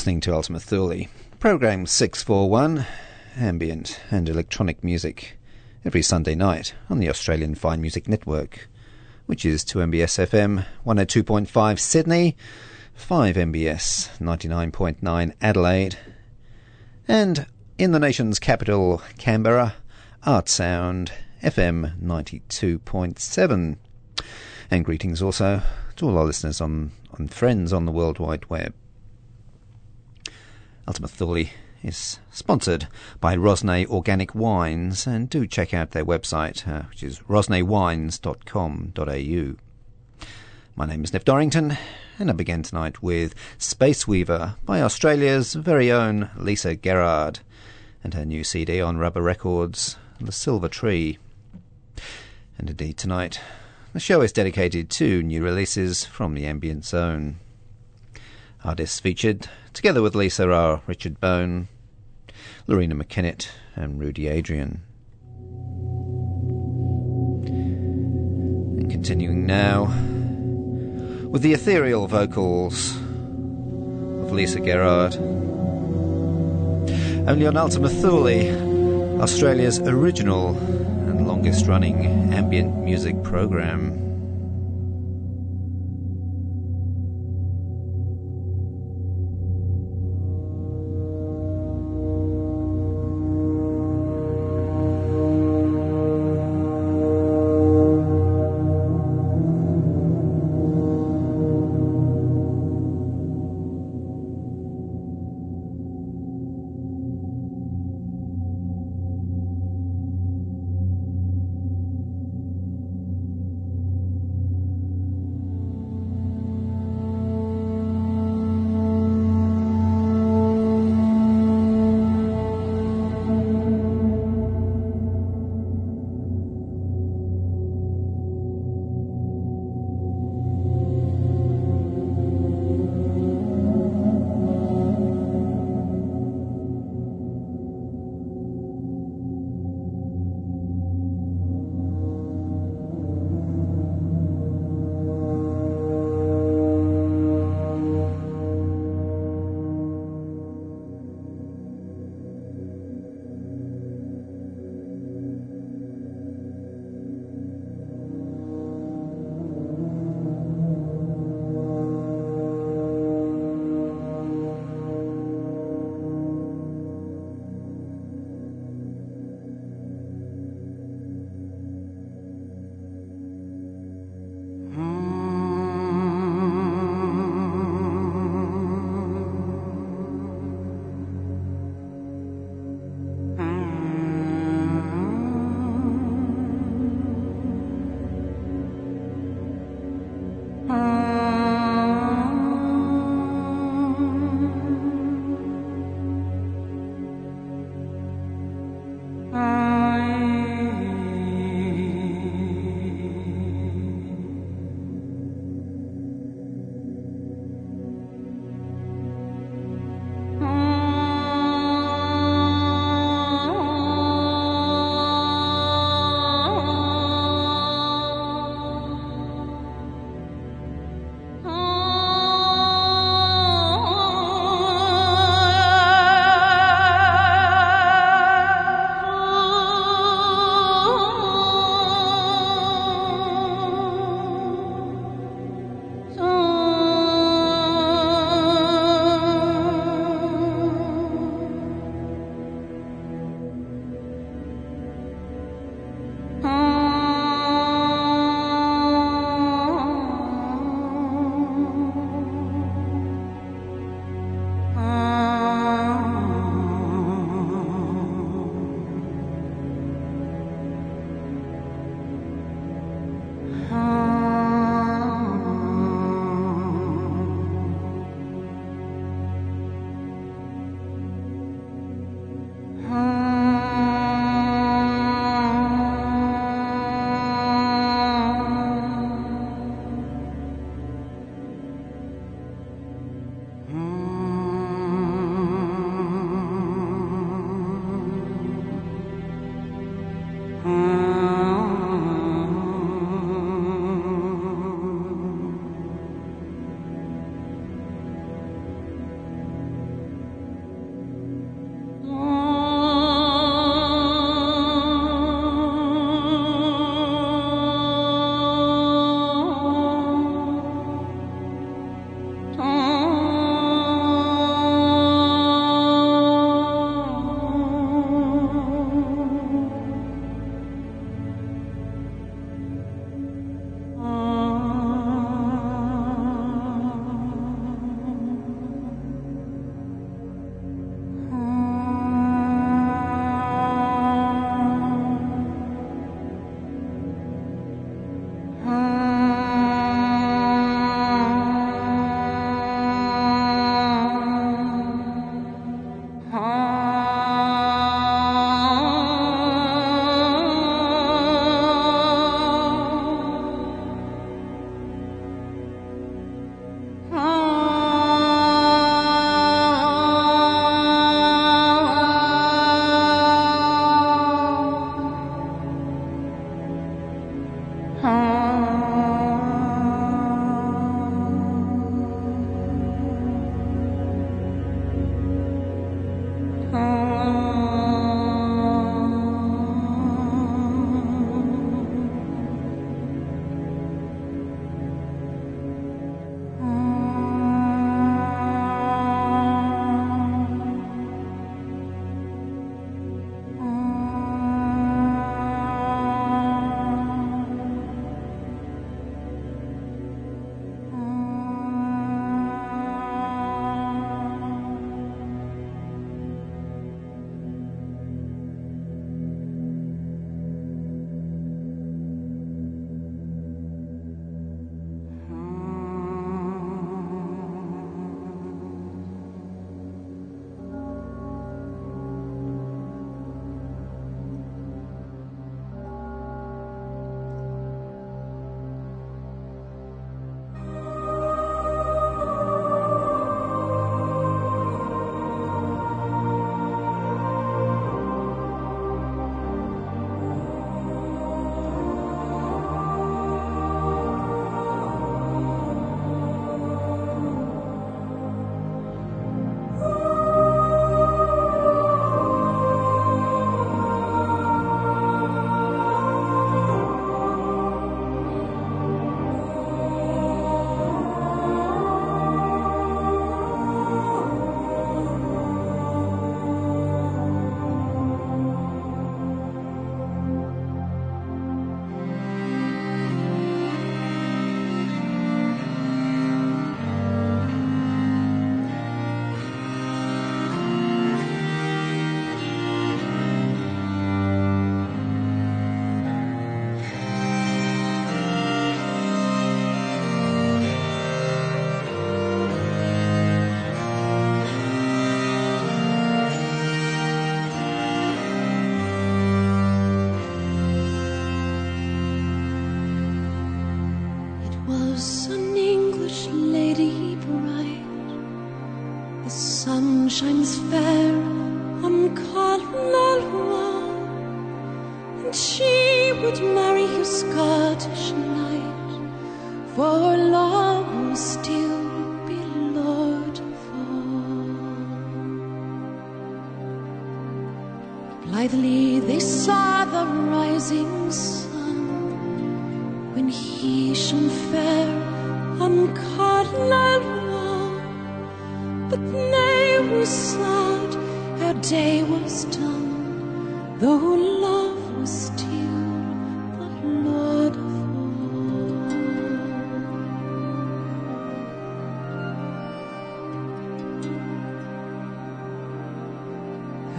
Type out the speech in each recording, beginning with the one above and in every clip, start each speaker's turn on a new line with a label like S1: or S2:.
S1: listening to Ultima Thule, program 641, ambient and electronic music, every Sunday night on the Australian Fine Music Network, which is 2MBS FM 102.5 Sydney, 5MBS 99.9 Adelaide, and in the nation's capital, Canberra, Artsound FM 92.7. And greetings also to all our listeners on, on friends on the World Wide Web. Ultima Thule is sponsored by Rosnay Organic Wines, and do check out their website, uh, which is rosnaywines.com.au. My name is Nev Dorrington, and I begin tonight with Space Weaver by Australia's very own Lisa Gerrard, and her new CD on Rubber Records, The Silver Tree. And indeed, tonight, the show is dedicated to new releases from the ambient zone. Artists featured, together with Lisa, are Richard Bone, Loreena McKennitt, and Rudy Adrian. And continuing now with the ethereal vocals of Lisa Gerrard. Only on Ultima Thule, Australia's original and longest running ambient music program.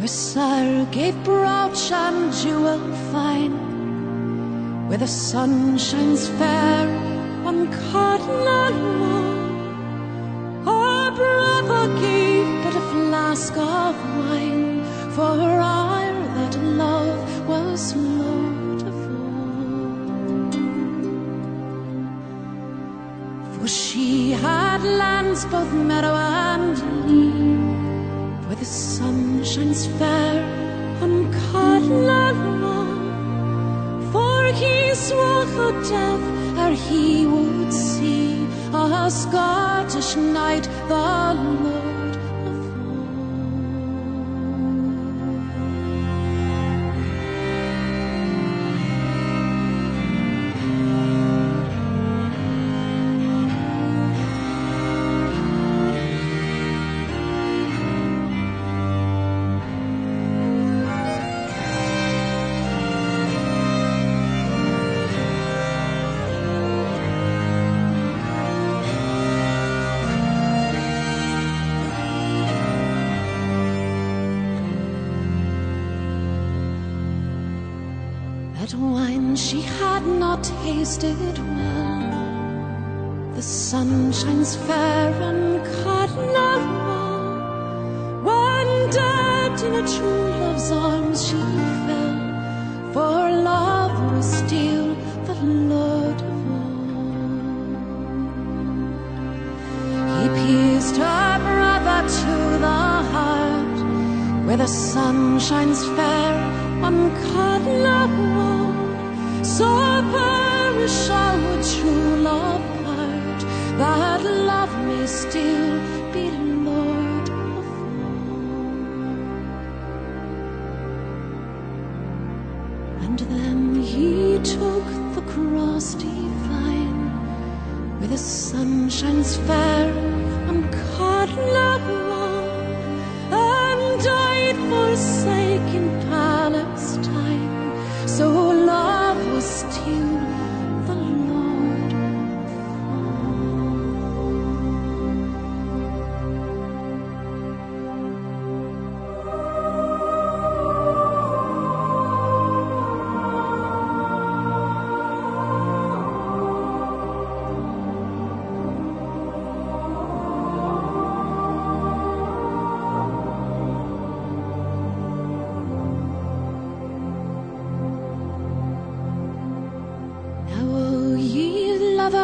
S2: Her gave brooch and jewel fine, where the sun shines fair on Carlisle wall. Her brother gave but a flask of wine for her ire that love was of all. For she had lands both meadow and shines fair on wall. For he swore her death ere he would see a Scottish knight, the Lord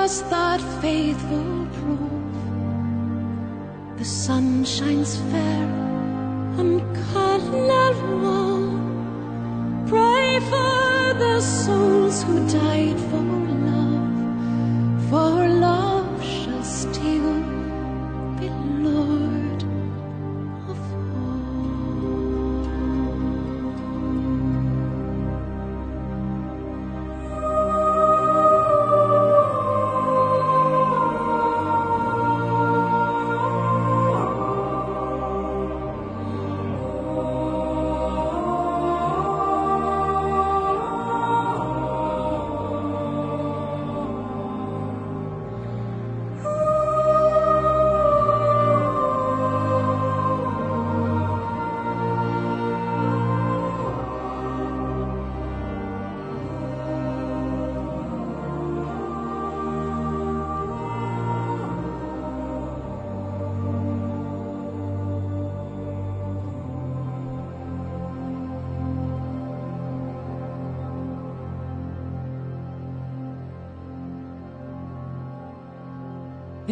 S2: lovers that faithful prove, the sun shines fair on Wall. Pray for the souls who died for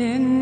S2: in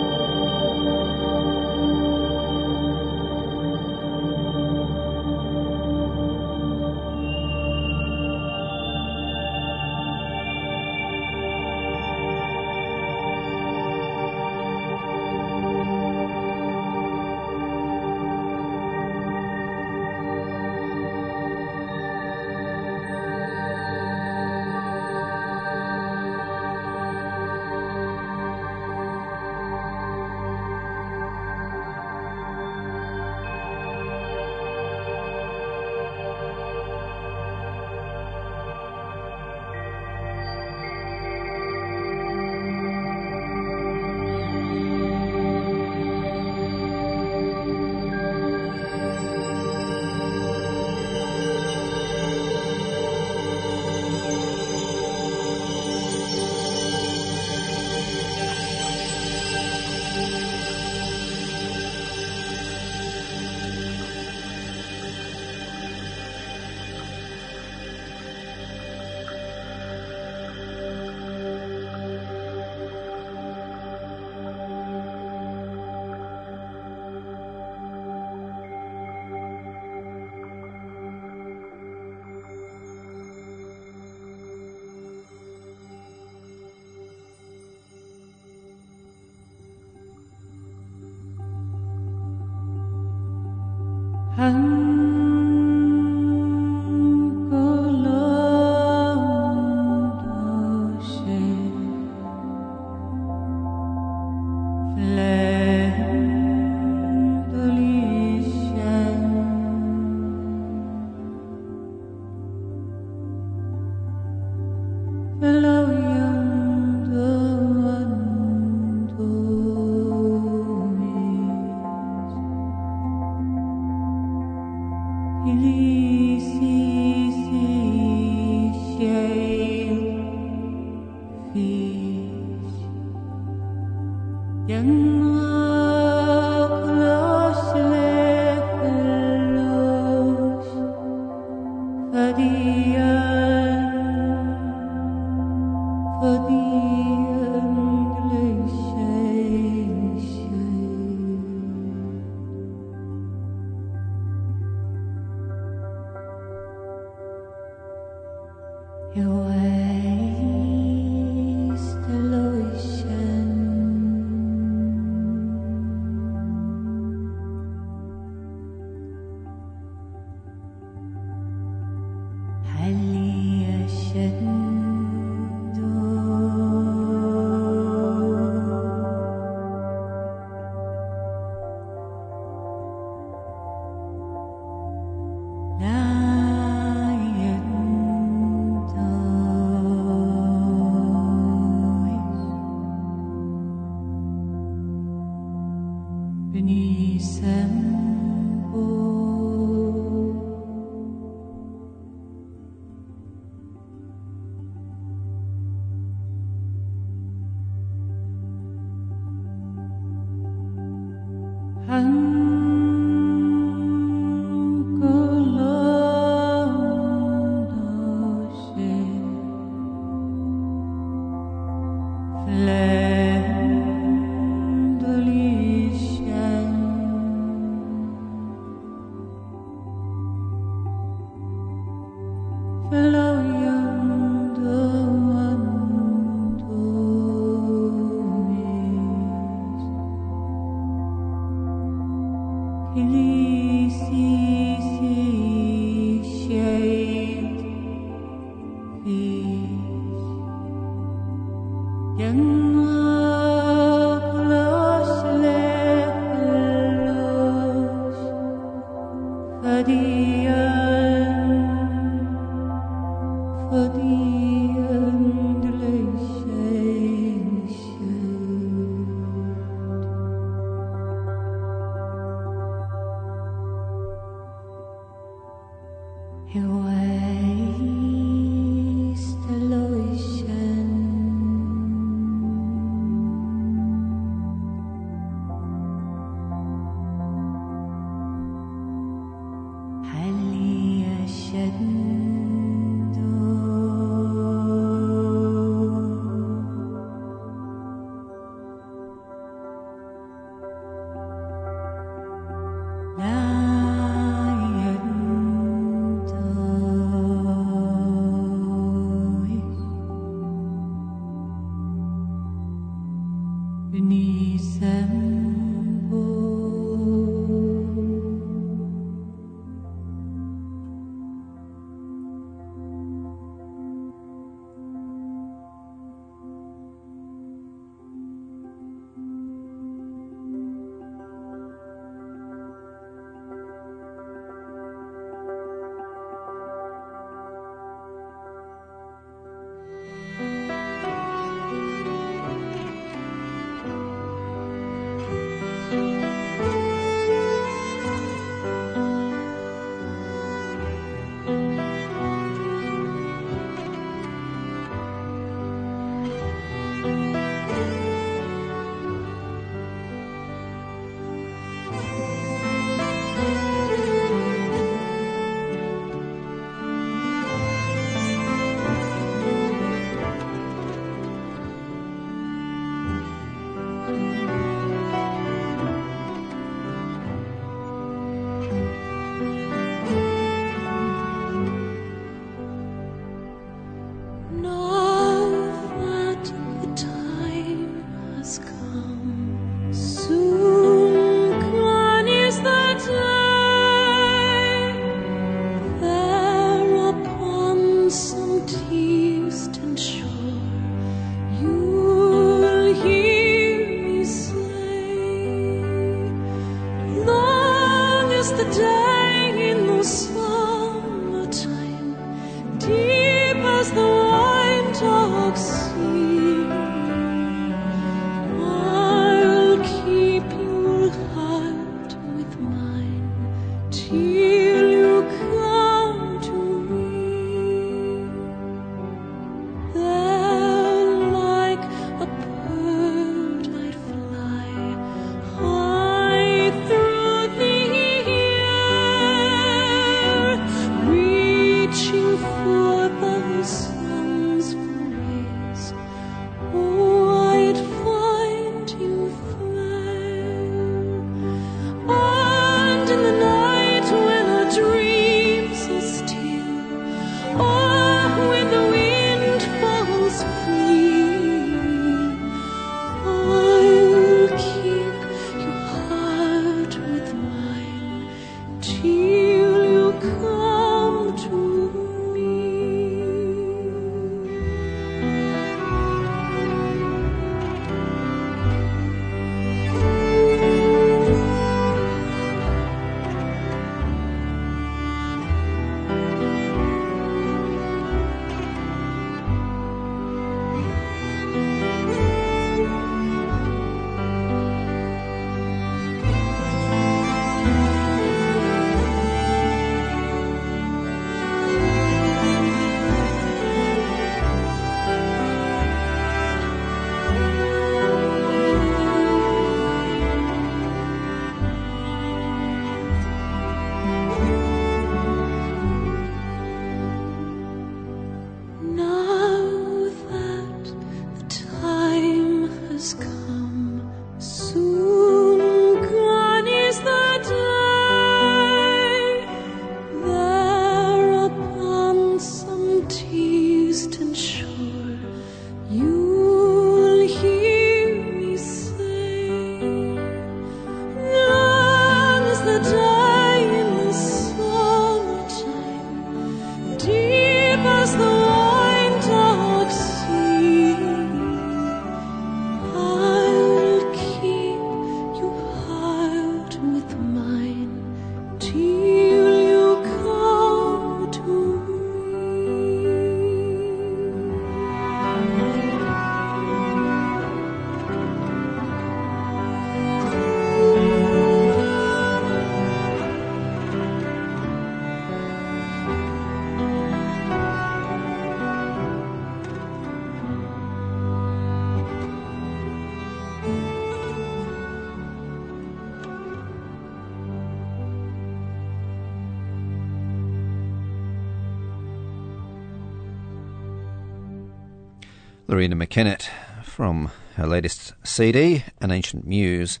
S1: Loreena McKennitt from her latest CD, An Ancient Muse,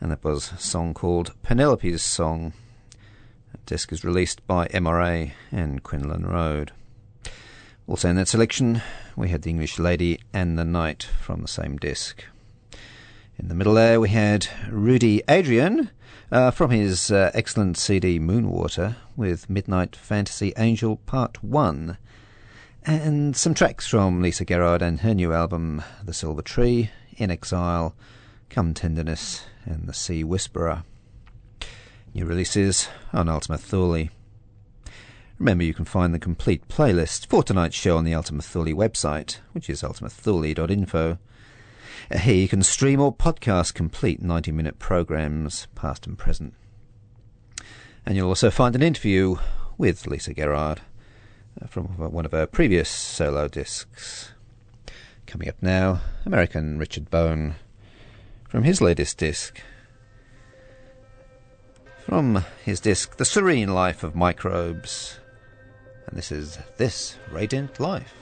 S1: and that was a song called Penelope's Song. That disc is released by MRA and Quinlan Road. Also in that selection, we had The English Lady and The Knight from the same disc. In the middle there, we had Rudy Adrian uh, from his uh, excellent CD Moonwater with Midnight Fantasy Angel Part 1 and some tracks from Lisa Gerrard and her new album, The Silver Tree, In Exile, Come Tenderness, and The Sea Whisperer. New releases on Ultima Thule. Remember, you can find the complete playlist for tonight's show on the Ultima Thule website, which is ultimathule.info. Uh, Here you can stream or podcast complete 90 minute programs, past and present. And you'll also find an interview with Lisa Gerrard from one of her previous solo discs. Coming up now, American Richard Bone from his latest disc. From his disc, The Serene Life of Microbes. And this is This Radiant Life.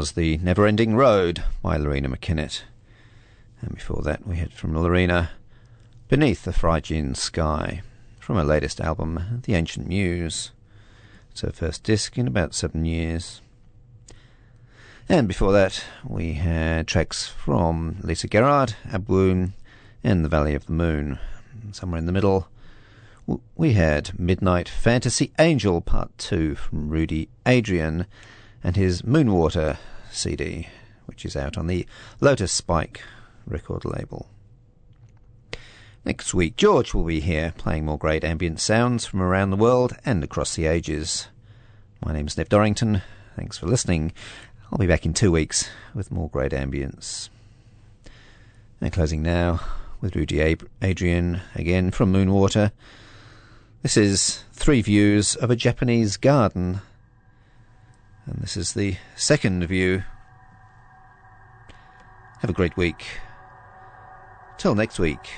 S2: Was The Never
S1: Ending Road by Loreena McKennitt. And before that, we had from Loreena Beneath the Phrygian Sky from her latest album, The Ancient Muse. It's her first disc in about seven years. And before that, we had tracks from Lisa Gerrard, Abwoon, and The Valley of the Moon. Somewhere in the middle, we had Midnight Fantasy Angel Part 2 from Rudy Adrian and his Moonwater CD, which is out on the Lotuspike record label. Next week, George will be here playing more great ambient sounds from around the world and across the ages. My name's Nev Dorrington. Thanks for listening. I'll be back in two weeks with more great ambience. And closing now with Rudy Adrian again from Moonwater. This is three views of a Japanese garden. And this is the second view. Have a great week. Till next week.